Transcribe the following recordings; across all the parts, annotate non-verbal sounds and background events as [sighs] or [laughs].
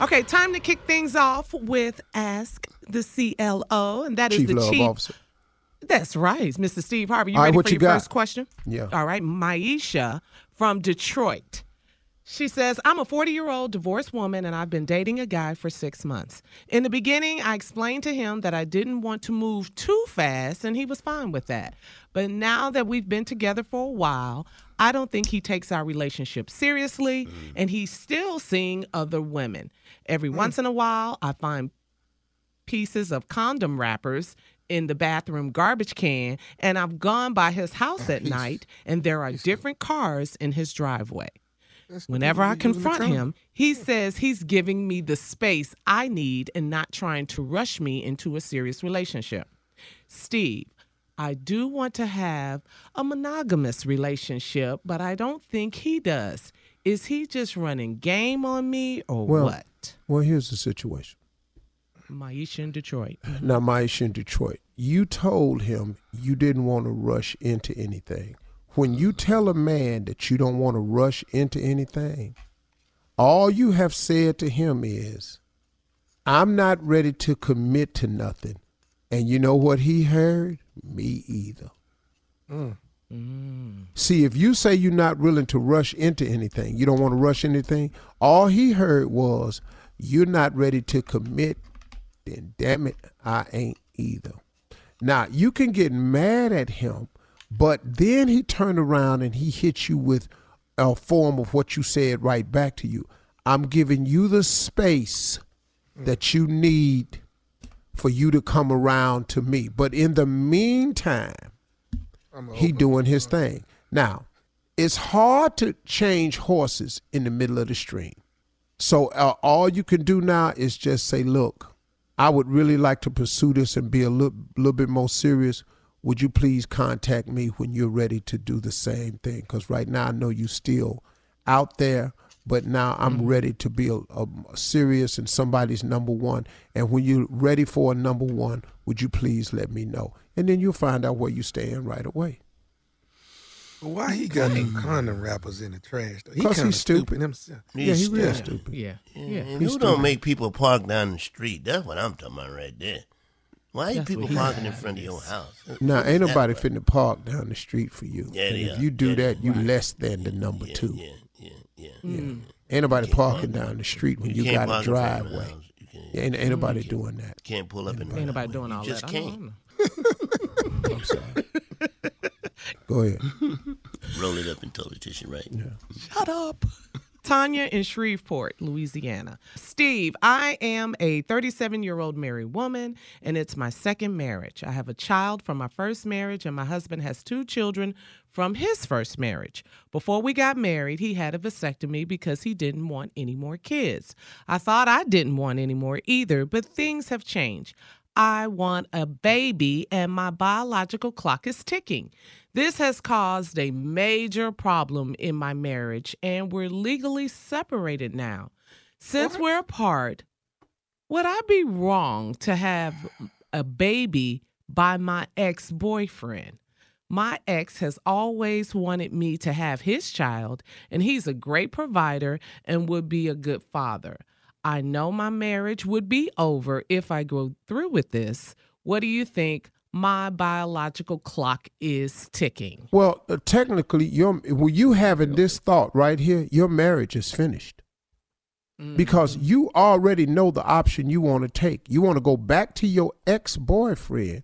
Okay, time to kick things off with Ask the CLO, and that is Chief the Love chief. Officer. That's right, Mr. Steve Harvey. You All right, ready what for you your got? first question? Yeah. All right, Maisha from Detroit. She says, I'm a 40 year old divorced woman and I've been dating a guy for six months. In the beginning, I explained to him that I didn't want to move too fast and he was fine with that. But now that we've been together for a while, I don't think he takes our relationship seriously mm-hmm. and he's still seeing other women. Every mm. once in a while, I find pieces of condom wrappers in the bathroom garbage can and I've gone by his house at [laughs] night and there are different cars in his driveway. Whenever I confront him, he says he's giving me the space I need and not trying to rush me into a serious relationship. Steve, I do want to have a monogamous relationship, but I don't think he does. Is he just running game on me or Well, what? Well, here's the situation. Maisha in Detroit. [sighs] Now, Maisha in Detroit, you told him you didn't want to rush into anything. When you tell a man that you don't want to rush into anything, all you have said to him is, I'm not ready to commit to nothing. And you know what he heard? Me either. Mm. Mm. See, if you say you're not willing to rush into anything, you don't want to rush anything, all he heard was, you're not ready to commit, then damn it, I ain't either. Now, you can get mad at him, but then he turned around and he hit you with a form of what you said right back to you. I'm giving you the space that you need for you to come around to me. But in the meantime, he doing his thing. Now, it's hard to change horses in the middle of the stream. So uh, all you can do now is just say, look, I would really like to pursue this and be a little, little bit more serious. Would you please contact me when you're ready to do the same thing? Because right now I know you're still out there, but now I'm mm-hmm. ready to be a, a serious and somebody's number one. And when you're ready for a number one, would you please let me know? And then you'll find out where you stand right away. Why he got them mm. condom wrappers in the trash? Though? He 'Cause kind he's stupid. stupid himself. Yeah, he real stupid. Yeah. Yeah, Yeah. and He's who don't stupid. make people park down the street? That's what I'm talking about right there. Why are That's people what he parking in front of your house? Now, ain't nobody that finna park down the street for you. Yeah, and if are. you do Yeah, that, you less than the number Yeah, two. Yeah, yeah, yeah. Mm. Ain't nobody parking down the street when you, can't got a park in front of the driveway. house. You can't, Yeah, ain't, ain't nobody doing that. can't pull up in the Ain't nobody driveway. doing You all just that. I can't. [laughs] I'm sorry. Go ahead. roll it up and tell the tissue right. Shut up. Tanya in Shreveport, Louisiana. Steve, I am a 37 year old married woman, and it's my second marriage. I have a child from my first marriage, and my husband has two children from his first marriage. Before we got married, he had a vasectomy because he didn't want any more kids. I thought I didn't want any more either, but things have changed. I want a baby, and my biological clock is ticking. This has caused a major problem in my marriage, and we're legally separated now. Since we're apart, would I be wrong to have a baby by my ex boyfriend? My ex has always wanted me to have his child, and he's a great provider and would be a good father. I know my marriage would be over if I go through with this. What do you think? My biological clock is ticking. Well, uh, technically, your when you having this thought right here, your marriage is finished because you already know the option you want to take. You want to go back to your ex boyfriend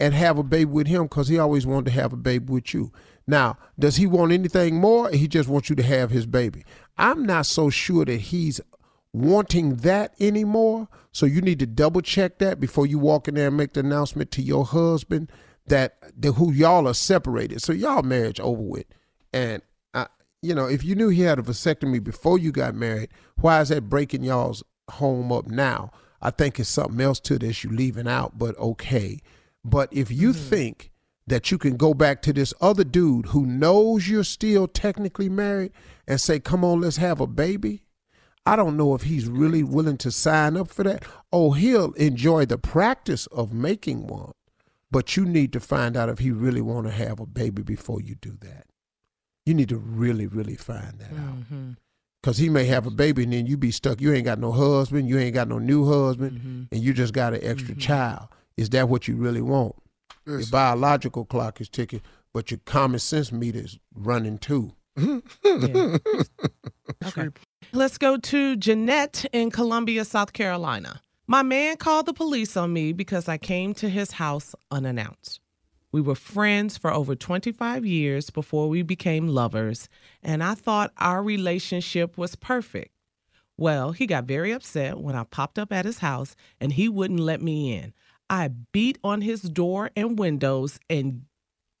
and have a baby with him because he always wanted to have a baby with you. Now, does he want anything more? He just wants you to have his baby. I'm not so sure that he's wanting that anymore. So you need to double check that before you walk in there and make the announcement to your husband that the, who y'all are separated. So y'all marriage over with. And I, you know, if you knew he had a vasectomy before you got married, why is that breaking y'all's home up now? I think it's something else to this you leaving out, but okay. But if you mm-hmm. think that you can go back to this other dude who knows you're still technically married and say, "Come on, let's have a baby," I don't know if he's really willing to sign up for that. Oh, he'll enjoy the practice of making one, but you need to find out if he really want to have a baby before you do that. You need to really, really find that out. Mm-hmm. Cause he may have a baby and then you be stuck. You ain't got no husband, you ain't got no new husband, mm-hmm. and you just got an extra mm-hmm. child. Is that what you really want? Your biological clock is ticking, but your common sense meter is running too. [laughs] Yeah. [laughs] okay. Let's go to Jeanette in Columbia, South Carolina. My man called the police on me because I came to his house unannounced. We were friends for over 25 years before we became lovers, and I thought our relationship was perfect. Well, he got very upset when I popped up at his house and he wouldn't let me in. I beat on his door and windows and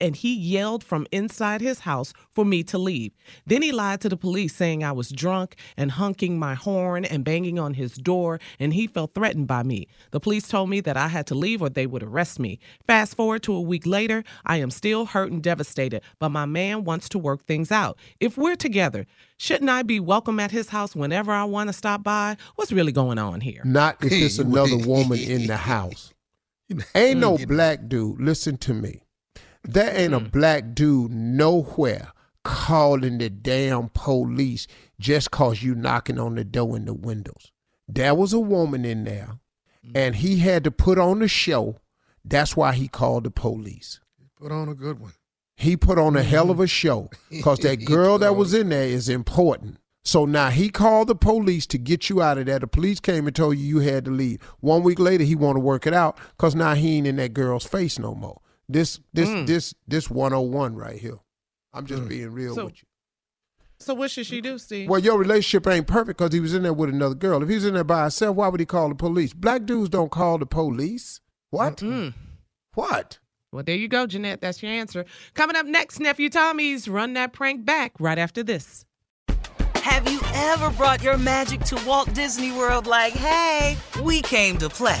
and he yelled from inside his house for me to leave. Then he lied to the police saying I was drunk and honking my horn and banging on his door, and he felt threatened by me. The police told me that I had to leave or they would arrest me. Fast forward to a week later, I am still hurt and devastated, but my man wants to work things out. If we're together, shouldn't I be welcome at his house whenever I want to stop by? What's really going on here? Not if it's another woman in the house. Ain't no [laughs] black dude. Listen to me. There ain't a mm. black dude nowhere calling the damn police just cause you knocking on the door in the windows. There was a woman in there, mm. and he had to put on the show. That's why he called the police. He put on a good one. He put on a hell of a [laughs] show because that girl that was in there is important. So now he called the police to get you out of there. The police came and told you you had to leave. One week later, he want to work it out because now he ain't in that girl's face no more. This this mm. this this 101 right here. I'm just mm. being real So- with you. So what should she do, Steve? Well, your relationship ain't perfect because he was in there with another girl. If he was in there by himself, why would he call the police? Black dudes don't call the police. What? What? Well, there you go, Jeanette. That's your answer. Coming up next, Nephew Tommy's Run That Prank Back right after this. Have you ever brought your magic to Walt Disney World like, hey, we came to play?